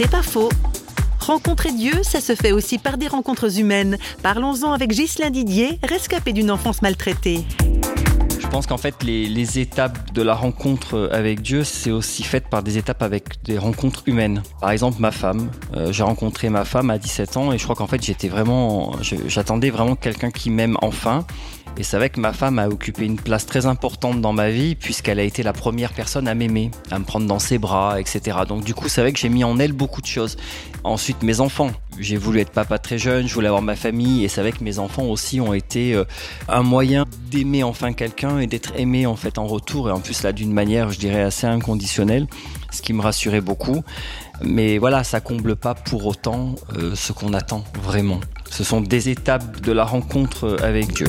C'est pas faux. Rencontrer Dieu, ça se fait aussi par des rencontres humaines. Parlons-en avec Ghislain Didier, rescapé d'une enfance maltraitée. Je pense qu'en fait, les, étapes de la rencontre avec Dieu, c'est aussi fait par des étapes avec des rencontres humaines. Par exemple, ma femme. Euh, j'ai rencontré ma femme à 17 ans et je crois qu'en fait, j'étais vraiment, j'attendais vraiment quelqu'un qui m'aime enfin. Et c'est vrai que ma femme a occupé une place très importante dans ma vie puisqu'elle a été la première personne à m'aimer, à me prendre dans ses bras, etc. Donc du coup, c'est vrai que j'ai mis en elle beaucoup de choses. Ensuite, mes enfants. J'ai voulu être papa très jeune, je voulais avoir ma famille et c'est vrai que mes enfants aussi ont été euh, un moyen d'aimer enfin quelqu'un et d'être aimé en fait en retour et en plus là d'une manière, je dirais, assez inconditionnelle, ce qui me rassurait beaucoup. Mais voilà, ça comble pas pour autant euh, ce qu'on attend vraiment. Ce sont des étapes de la rencontre avec Dieu.